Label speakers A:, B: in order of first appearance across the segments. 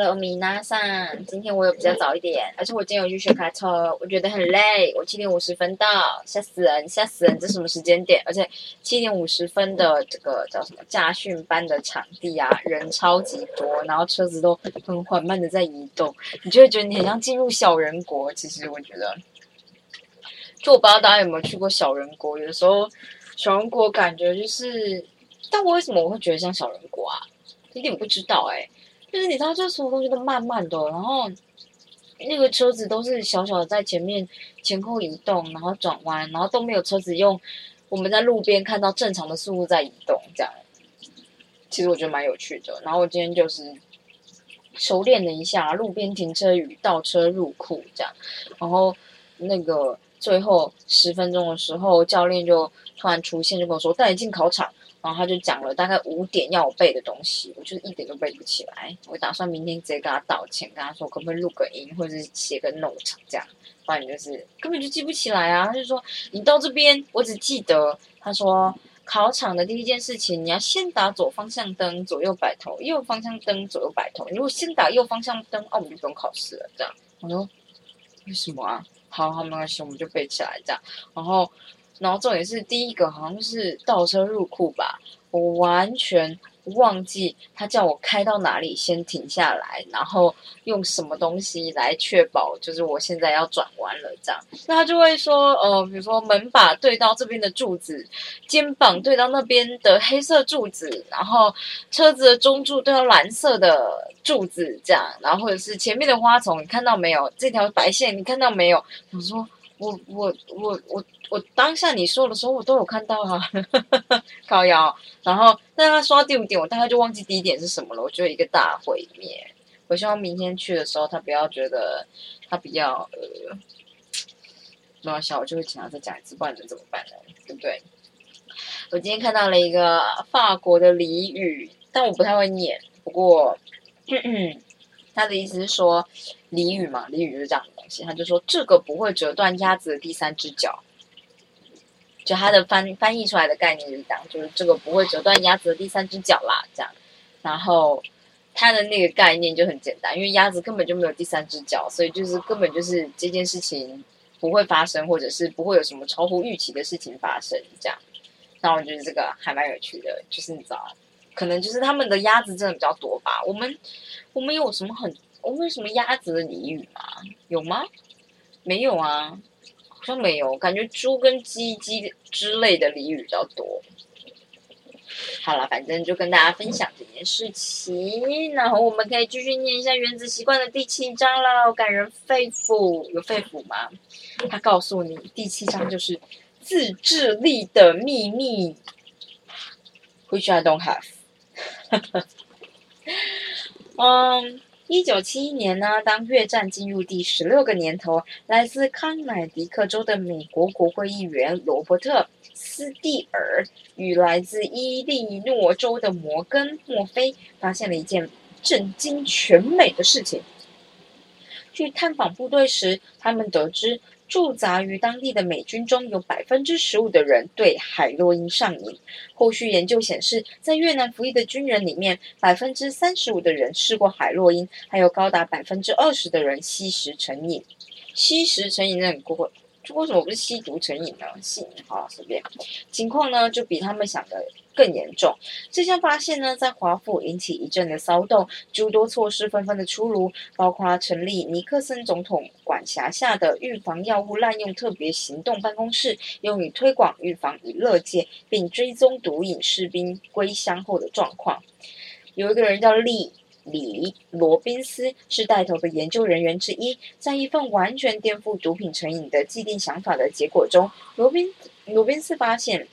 A: Hello，米娜桑，今天我有比较早一点，而且我今天有去学开车，我觉得很累。我七点五十分到，吓死人，吓死人！这什么时间点？而且七点五十分的这个叫什么驾训班的场地啊，人超级多，然后车子都很缓慢的在移动，你就会觉得你很像进入小人国。其实我觉得，就我不知道大家有没有去过小人国，有的时候小人国感觉就是，但我为什么我会觉得像小人国啊？一点不知道哎。就是你知道，这所有东西都慢慢的，然后那个车子都是小小的在前面前后移动，然后转弯，然后都没有车子用我们在路边看到正常的速度在移动，这样。其实我觉得蛮有趣的。然后我今天就是熟练了一下路边停车与倒车入库这样，然后那个最后十分钟的时候，教练就突然出现，就跟我说带你进考场。然后他就讲了大概五点要我背的东西，我就是一点都背不起来。我打算明天直接跟他道歉，跟他说可不可以录个音，或者是写个 note 这样，不然就是根本就记不起来啊。他就说你到这边，我只记得他说考场的第一件事情，你要先打左方向灯，左右摆头；右方向灯，左右摆头。如果先打右方向灯，哦，我们就不用考试了。这样，我说为什么啊？好好没关系，我们就背起来这样。然后。然后重点是第一个好像是倒车入库吧，我完全忘记他叫我开到哪里先停下来，然后用什么东西来确保就是我现在要转弯了这样。那他就会说，呃，比如说门把对到这边的柱子，肩膀对到那边的黑色柱子，然后车子的中柱对到蓝色的柱子这样，然后或者是前面的花丛你看到没有？这条白线你看到没有？我说。我我我我我当下你说的时候，我都有看到啊，靠腰。然后，但他说到第五点，我大概就忘记第一点是什么了。我觉得一个大毁灭。我希望明天去的时候，他不要觉得他比较呃，没关系，我就会请他再讲一次，不然能怎么办呢？对不对？我今天看到了一个法国的俚语，但我不太会念。不过，他的意思是说俚语嘛，俚语就是这样的东西。他就说这个不会折断鸭子的第三只脚，就它的翻翻译出来的概念就是这样，就是这个不会折断鸭子的第三只脚啦，这样。然后它的那个概念就很简单，因为鸭子根本就没有第三只脚，所以就是根本就是这件事情不会发生，或者是不会有什么超乎预期的事情发生，这样。那我觉得这个还蛮有趣的，就是你知道，可能就是他们的鸭子真的比较多吧。我们我们有什么很？我们有什么鸭子的俚语吗？有吗？没有啊，像没有。感觉猪跟鸡鸡之类的俚语比较多。好了，反正就跟大家分享这件事情，然后我们可以继续念一下《原子习惯》的第七章了。感人肺腑，有肺腑吗？他告诉你，第七章就是自制力的秘密。Which I don't have。嗯。一九七一年呢，当越战进入第十六个年头，来自康乃狄克州的美国国会议员罗伯特·斯蒂尔与来自伊利诺州的摩根·墨菲发现了一件震惊全美的事情。去探访部队时，他们得知。驻扎于当地的美军中有百分之十五的人对海洛因上瘾。后续研究显示，在越南服役的军人里面，百分之三十五的人试过海洛因，还有高达百分之二十的人吸食成瘾。吸食成瘾很过。为什么不是吸毒成瘾呢？吸好随便，情况呢就比他们想的更严重。这项发现呢，在华府引起一阵的骚动，诸多措施纷纷的出炉，包括成立尼克森总统管辖下的预防药物滥用特别行动办公室，用于推广预防以乐界，并追踪毒瘾士兵归乡后的状况。有一个人叫利。李罗宾斯是带头的研究人员之一，在一份完全颠覆毒品成瘾的既定想法的结果中，罗宾罗宾斯发现，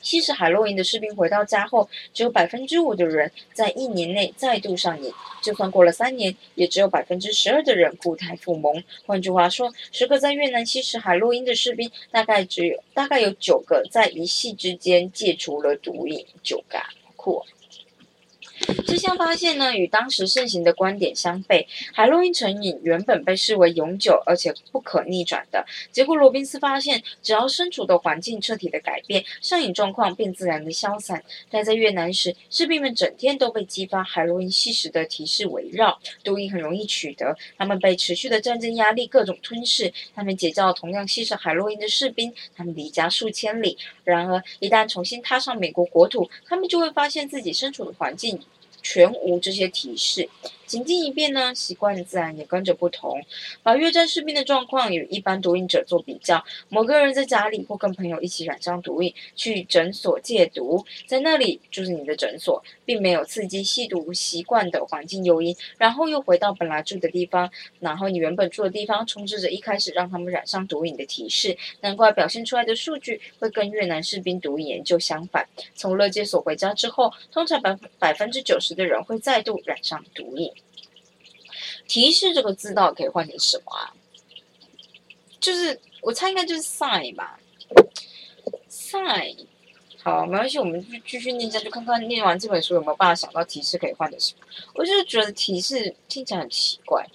A: 吸食海洛因的士兵回到家后，只有百分之五的人在一年内再度上瘾，就算过了三年，也只有百分之十二的人固态复萌。换句话说，十个在越南吸食海洛因的士兵，大概只有大概有九个在一夕之间戒除了毒瘾。九个酷。这项发现呢，与当时盛行的观点相悖。海洛因成瘾原本被视为永久而且不可逆转的，结果罗宾斯发现，只要身处的环境彻底的改变，上瘾状况便自然的消散。但在越南时，士兵们整天都被激发海洛因吸食的提示围绕，毒瘾很容易取得，他们被持续的战争压力各种吞噬。他们结交同样吸食海洛因的士兵，他们离家数千里。然而，一旦重新踏上美国国土，他们就会发现自己身处的环境全无这些提示。行进一变呢，习惯自然也跟着不同。把越战士兵的状况与一般毒瘾者做比较，某个人在家里或跟朋友一起染上毒瘾，去诊所戒毒，在那里就是你的诊所，并没有刺激吸毒习惯的环境诱因，然后又回到本来住的地方，然后你原本住的地方充斥着一开始让他们染上毒瘾的提示，难怪表现出来的数据会跟越南士兵毒瘾研究相反。从乐戒所回家之后，通常百百分之九十的人会再度染上毒瘾。提示这个字到底可以换成什么啊？就是我猜应该就是 sign 吧，sign。好，没关系，我们继继续念下，去看看念完这本书有没有办法想到提示可以换成什么。我就是觉得提示听起来很奇怪。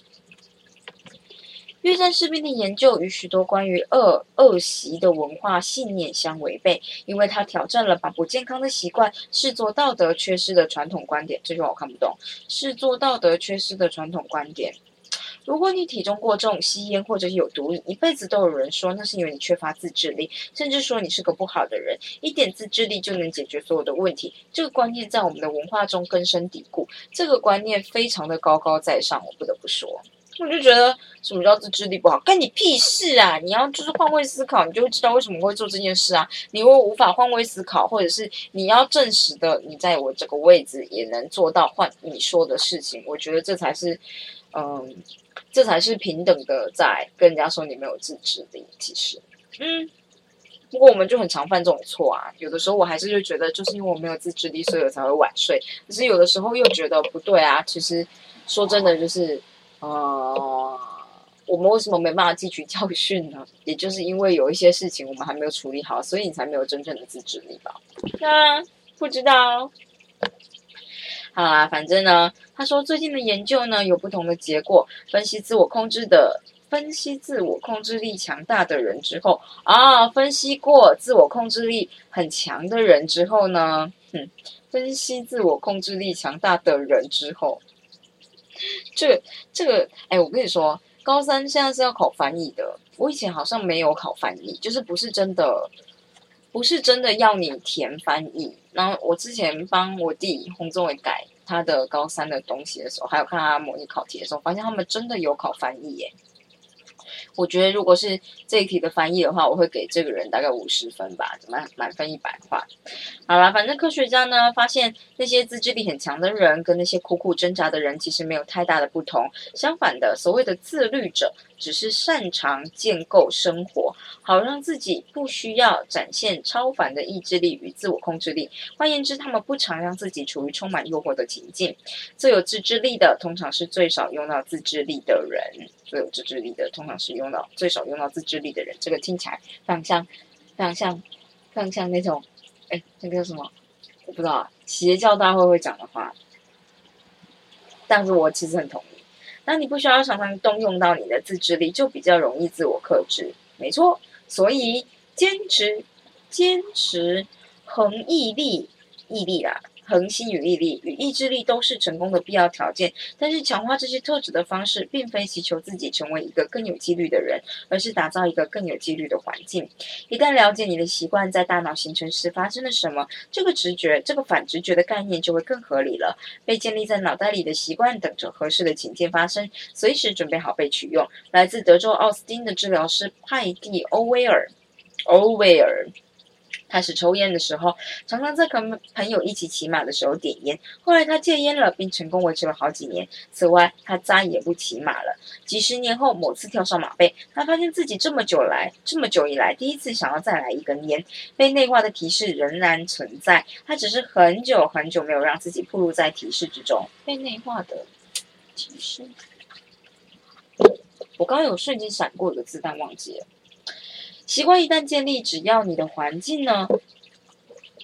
A: 对战士兵的研究与许多关于恶恶习的文化信念相违背，因为他挑战了把不健康的习惯视作道德缺失的传统观点。这句话我看不懂，视作道德缺失的传统观点。如果你体重过重、吸烟或者有毒瘾，一辈子都有人说那是因为你缺乏自制力，甚至说你是个不好的人。一点自制力就能解决所有的问题，这个观念在我们的文化中根深蒂固。这个观念非常的高高在上，我不得不说。我就觉得什么叫自制力不好，干你屁事啊！你要就是换位思考，你就会知道为什么会做这件事啊。你如果无法换位思考，或者是你要证实的，你在我这个位置也能做到换你说的事情。我觉得这才是，嗯，这才是平等的，在跟人家说你没有自制力。其实，嗯，不过我们就很常犯这种错啊。有的时候我还是就觉得，就是因为我没有自制力，所以我才会晚睡。可是有的时候又觉得不对啊。其实说真的，就是。呃，我们为什么没办法汲取教训呢？也就是因为有一些事情我们还没有处理好，所以你才没有真正的自制力吧？那不知道。好啦，反正呢，他说最近的研究呢有不同的结果，分析自我控制的，分析自我控制力强大的人之后啊，分析过自我控制力很强的人之后呢，嗯，分析自我控制力强大的人之后。这个这个，哎，我跟你说，高三现在是要考翻译的。我以前好像没有考翻译，就是不是真的，不是真的要你填翻译。然后我之前帮我弟洪宗伟改他的高三的东西的时候，还有看他模拟考题的时候，发现他们真的有考翻译耶。我觉得，如果是这一题的翻译的话，我会给这个人大概五十分吧，满满分一百块。好了，反正科学家呢发现，那些自制力很强的人跟那些苦苦挣扎的人其实没有太大的不同。相反的，所谓的自律者。只是擅长建构生活，好让自己不需要展现超凡的意志力与自我控制力。换言之，他们不常让自己处于充满诱惑的情境。最有自制力的，通常是最少用到自制力的人。最有自制力的，通常是用到最少用到自制力的人。这个听起来非常像，非常像，非常像那种，哎，那个叫什么？我不知道，邪教大会会讲的话。但是我其实很同意。那你不需要常常动用到你的自制力，就比较容易自我克制。没错，所以坚持、坚持、恒毅力、毅力啊。恒心与毅力与意志力都是成功的必要条件，但是强化这些特质的方式，并非祈求自己成为一个更有纪律的人，而是打造一个更有纪律的环境。一旦了解你的习惯在大脑形成时发生了什么，这个直觉、这个反直觉的概念就会更合理了。被建立在脑袋里的习惯，等着合适的情境发生，随时准备好被取用。来自德州奥斯汀的治疗师派蒂·欧威尔，欧威尔。开始抽烟的时候，常常在跟朋友一起骑马的时候点烟。后来他戒烟了，并成功维持了好几年。此外，他再也不骑马了。几十年后，某次跳上马背，他发现自己这么久来，这么久以来，第一次想要再来一根烟。被内化的提示仍然存在，他只是很久很久没有让自己暴露在提示之中。被内化的提示，我刚刚有瞬间闪过一个字，但忘记了。习惯一旦建立，只要你的环境呢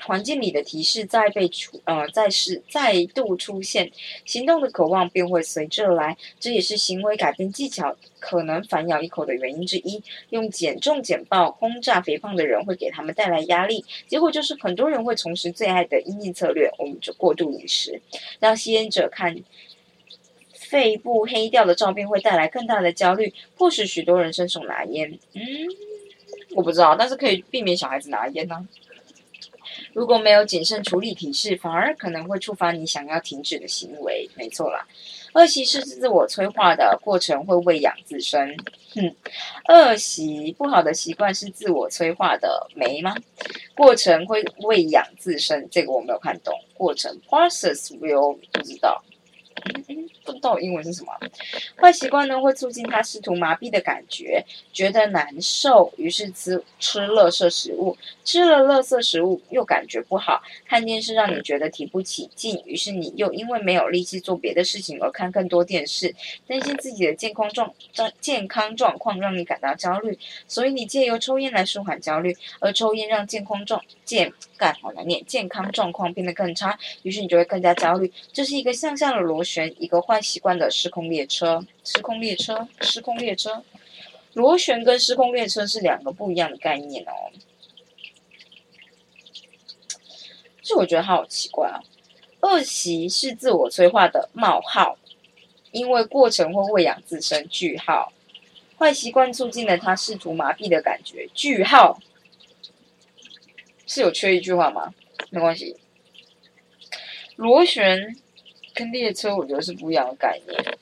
A: 环境里的提示再被出呃再是再度出现，行动的渴望便会随之而来。这也是行为改变技巧可能反咬一口的原因之一。用减重减暴轰炸肥胖的人会给他们带来压力，结果就是很多人会从事最爱的阴影策略，我们就过度饮食，让吸烟者看肺部黑掉的照片会带来更大的焦虑，迫使许多人伸手拿烟。嗯，我不知道，但是可以避免小孩子拿烟呢。如果没有谨慎处理提示，反而可能会触发你想要停止的行为。没错啦，恶习是自我催化的过程，会喂养自身。哼，恶习不好的习惯是自我催化的，没吗？过程会喂养自身，这个我没有看懂。过程 process will 不知道。嗯，不知道英文是什么。坏习惯呢，会促进他试图麻痹的感觉，觉得难受，于是吃吃垃圾食物，吃了垃圾食物又感觉不好。看电视让你觉得提不起劲，于是你又因为没有力气做别的事情而看更多电视。担心自己的健康状状健康状况让你感到焦虑，所以你借由抽烟来舒缓焦虑，而抽烟让健康状健好难念健康状况变得更差，于是你就会更加焦虑。这是一个向下的螺旋。旋一个坏习惯的失控列车，失控列车，失控列车，螺旋跟失控列车是两个不一样的概念哦。这我觉得好奇怪啊！恶习是自我催化的冒号，因为过程会喂养自身。句号，坏习惯促进了他试图麻痹的感觉。句号，是有缺一句话吗？没关系，螺旋。跟列车，我觉得是不一样的概念。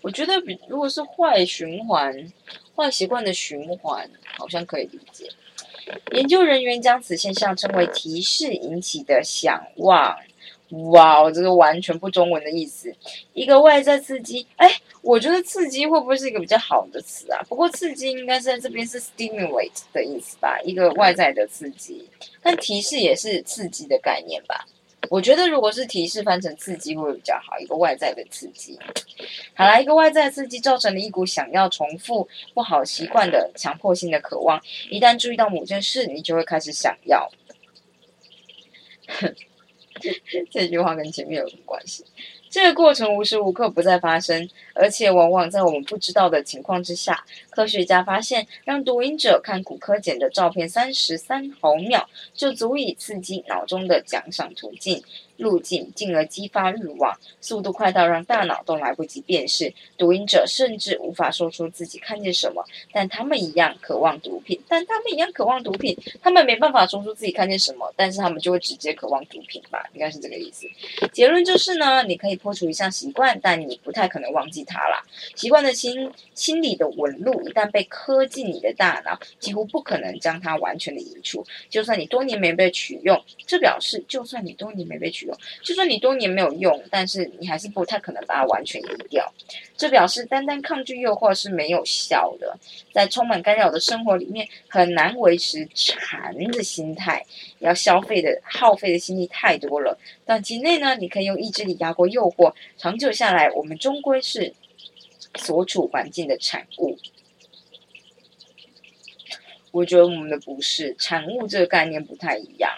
A: 我觉得，比如果是坏循环、坏习惯的循环，好像可以理解。研究人员将此现象称为提示引起的想望。哇，这个完全不中文的意思。一个外在刺激，哎，我觉得刺激会不会是一个比较好的词啊？不过刺激应该是在这边是 stimulate 的意思吧，一个外在的刺激。但提示也是刺激的概念吧？我觉得，如果是提示翻成刺激，会比较好。一个外在的刺激，好啦，一个外在刺激造成了一股想要重复不好习惯的强迫性的渴望。一旦注意到某件事，你就会开始想要。这句话跟前面有什么关系？这个过程无时无刻不在发生，而且往往在我们不知道的情况之下。科学家发现，让读音者看骨科检的照片三十三毫秒，就足以刺激脑中的奖赏途径。路径，进而激发欲望，速度快到让大脑都来不及辨识。毒瘾者甚至无法说出自己看见什么，但他们一样渴望毒品。但他们一样渴望毒品，他们没办法说出自己看见什么，但是他们就会直接渴望毒品吧？应该是这个意思。结论就是呢，你可以破除一项习惯，但你不太可能忘记它啦。习惯的心心理的纹路一旦被刻进你的大脑，几乎不可能将它完全的移除。就算你多年没被取用，这表示就算你多年没被取用。就算你多年没有用，但是你还是不太可能把它完全移掉。这表示单单抗拒诱惑是没有效的。在充满干扰的生活里面，很难维持馋的心态，要消费的耗费的心力太多了。短期内呢，你可以用意志力压过诱惑；长久下来，我们终归是所处环境的产物。我觉得我们的不是产物这个概念不太一样，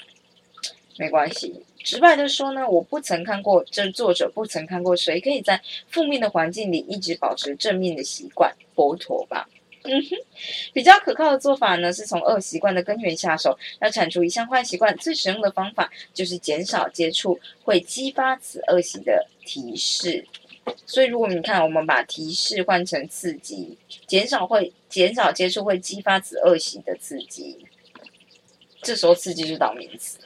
A: 没关系。直白的说呢，我不曾看过，这作者不曾看过谁可以在负面的环境里一直保持正面的习惯。佛陀吧，嗯哼，比较可靠的做法呢，是从恶习惯的根源下手。要铲除一项坏习惯，最实用的方法就是减少接触会激发此恶习的提示。所以，如果你看，我们把提示换成刺激，减少会减少接触会激发此恶习的刺激，这时候刺激就当名词。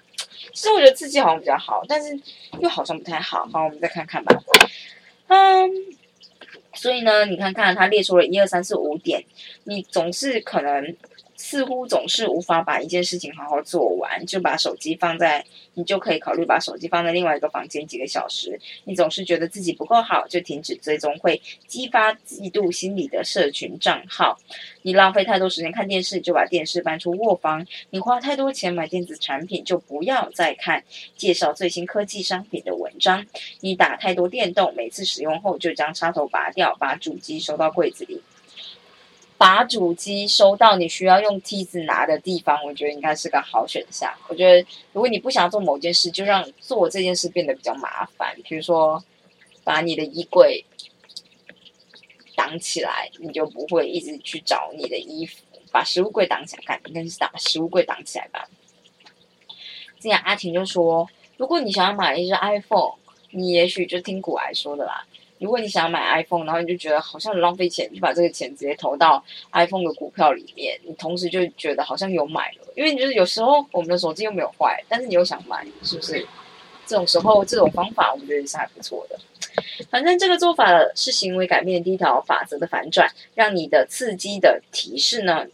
A: 其实我觉得自己好像比较好，但是又好像不太好。好，我们再看看吧。嗯，所以呢，你看看他列出了一二三四五点，你总是可能。似乎总是无法把一件事情好好做完，就把手机放在，你就可以考虑把手机放在另外一个房间几个小时。你总是觉得自己不够好，就停止追踪会激发嫉妒心理的社群账号。你浪费太多时间看电视，就把电视搬出卧房。你花太多钱买电子产品，就不要再看介绍最新科技商品的文章。你打太多电动，每次使用后就将插头拔掉，把主机收到柜子里。把主机收到你需要用梯子拿的地方，我觉得应该是个好选项。我觉得如果你不想做某件事，就让做这件事变得比较麻烦。比如说，把你的衣柜挡起来，你就不会一直去找你的衣服。把食物柜挡起来，看应该是把食物柜挡起来吧。这样阿婷就说：“如果你想要买一只 iPhone，你也许就听古来说的啦。如果你想要买 iPhone，然后你就觉得好像很浪费钱，就把这个钱直接投到 iPhone 的股票里面，你同时就觉得好像有买了，因为你就是有时候我们的手机又没有坏，但是你又想买，是不是？这种时候这种方法，我们觉得是还不错的。反正这个做法是行为改变第一条法则的反转，让你的刺激的提示呢。”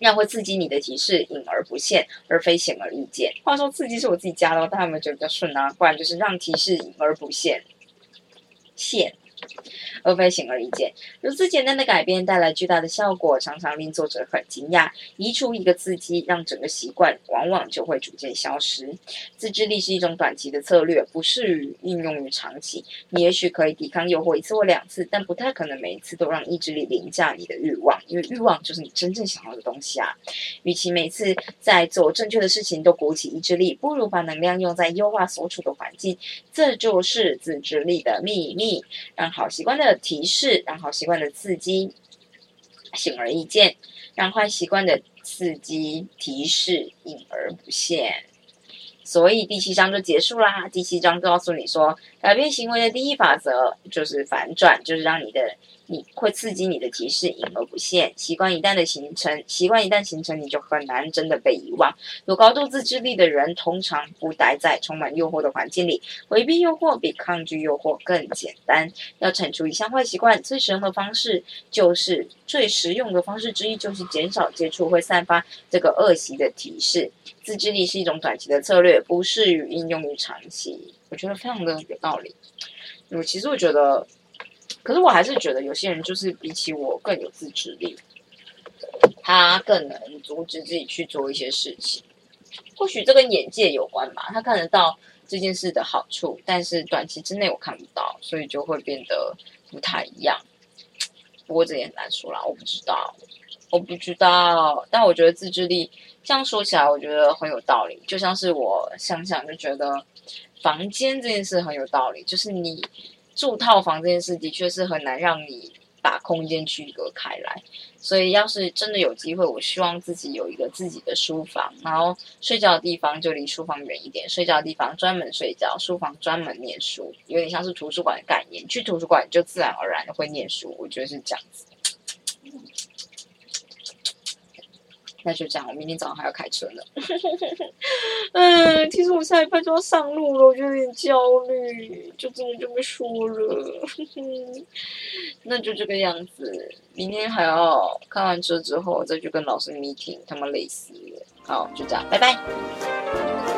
A: 让会刺激你的提示隐而不现，而非显而易见。话说刺激是我自己加的，大家有没有觉得比较顺啊？不然就是让提示隐而不现，谢。而非显而易见，如此简单的改变带来巨大的效果，常常令作者很惊讶。移除一个刺激，让整个习惯往往就会逐渐消失。自制力是一种短期的策略，不适于应用于长期。你也许可以抵抗诱惑一次或两次，但不太可能每一次都让意志力凌驾你的欲望，因为欲望就是你真正想要的东西啊。与其每次在做正确的事情都鼓起意志力，不如把能量用在优化所处的环境。这就是自制力的秘密，好习惯的。提示让好习惯的刺激显而易见，让坏习惯的刺激提示隐而不现。所以第七章就结束啦。第七章告诉你说，改变行为的第一法则就是反转，就是让你的。你会刺激你的提示隐而不现，习惯一旦的形成，习惯一旦形成，你就很难真的被遗忘。有高度自制力的人通常不待在充满诱惑的环境里，回避诱惑比抗拒诱惑更简单。要铲除一项坏习惯，最实用的方式就是最实用的方式之一就是减少接触会散发这个恶习的提示。自制力是一种短期的策略，不适于应用于长期。我觉得非常的有道理。我其实我觉得。可是我还是觉得有些人就是比起我更有自制力，他更能阻止自己去做一些事情。或许这跟眼界有关吧，他看得到这件事的好处，但是短期之内我看不到，所以就会变得不太一样。不过这也很难说啦，我不知道，我不知道。但我觉得自制力这样说起来，我觉得很有道理。就像是我想想就觉得房间这件事很有道理，就是你。住套房这件事的确是很难让你把空间区隔开来，所以要是真的有机会，我希望自己有一个自己的书房，然后睡觉的地方就离书房远一点，睡觉的地方专门睡觉，书房专门念书，有点像是图书馆的概念。去图书馆就自然而然的会念书，我觉得是这样子。那就这样，我明天早上还要开车呢。嗯，其实我下一班就要上路了，我就有点焦虑，就这么这么说了。那就这个样子，明天还要看完车之后再去跟老师 meeting，他们累死了。好，就这样，拜拜。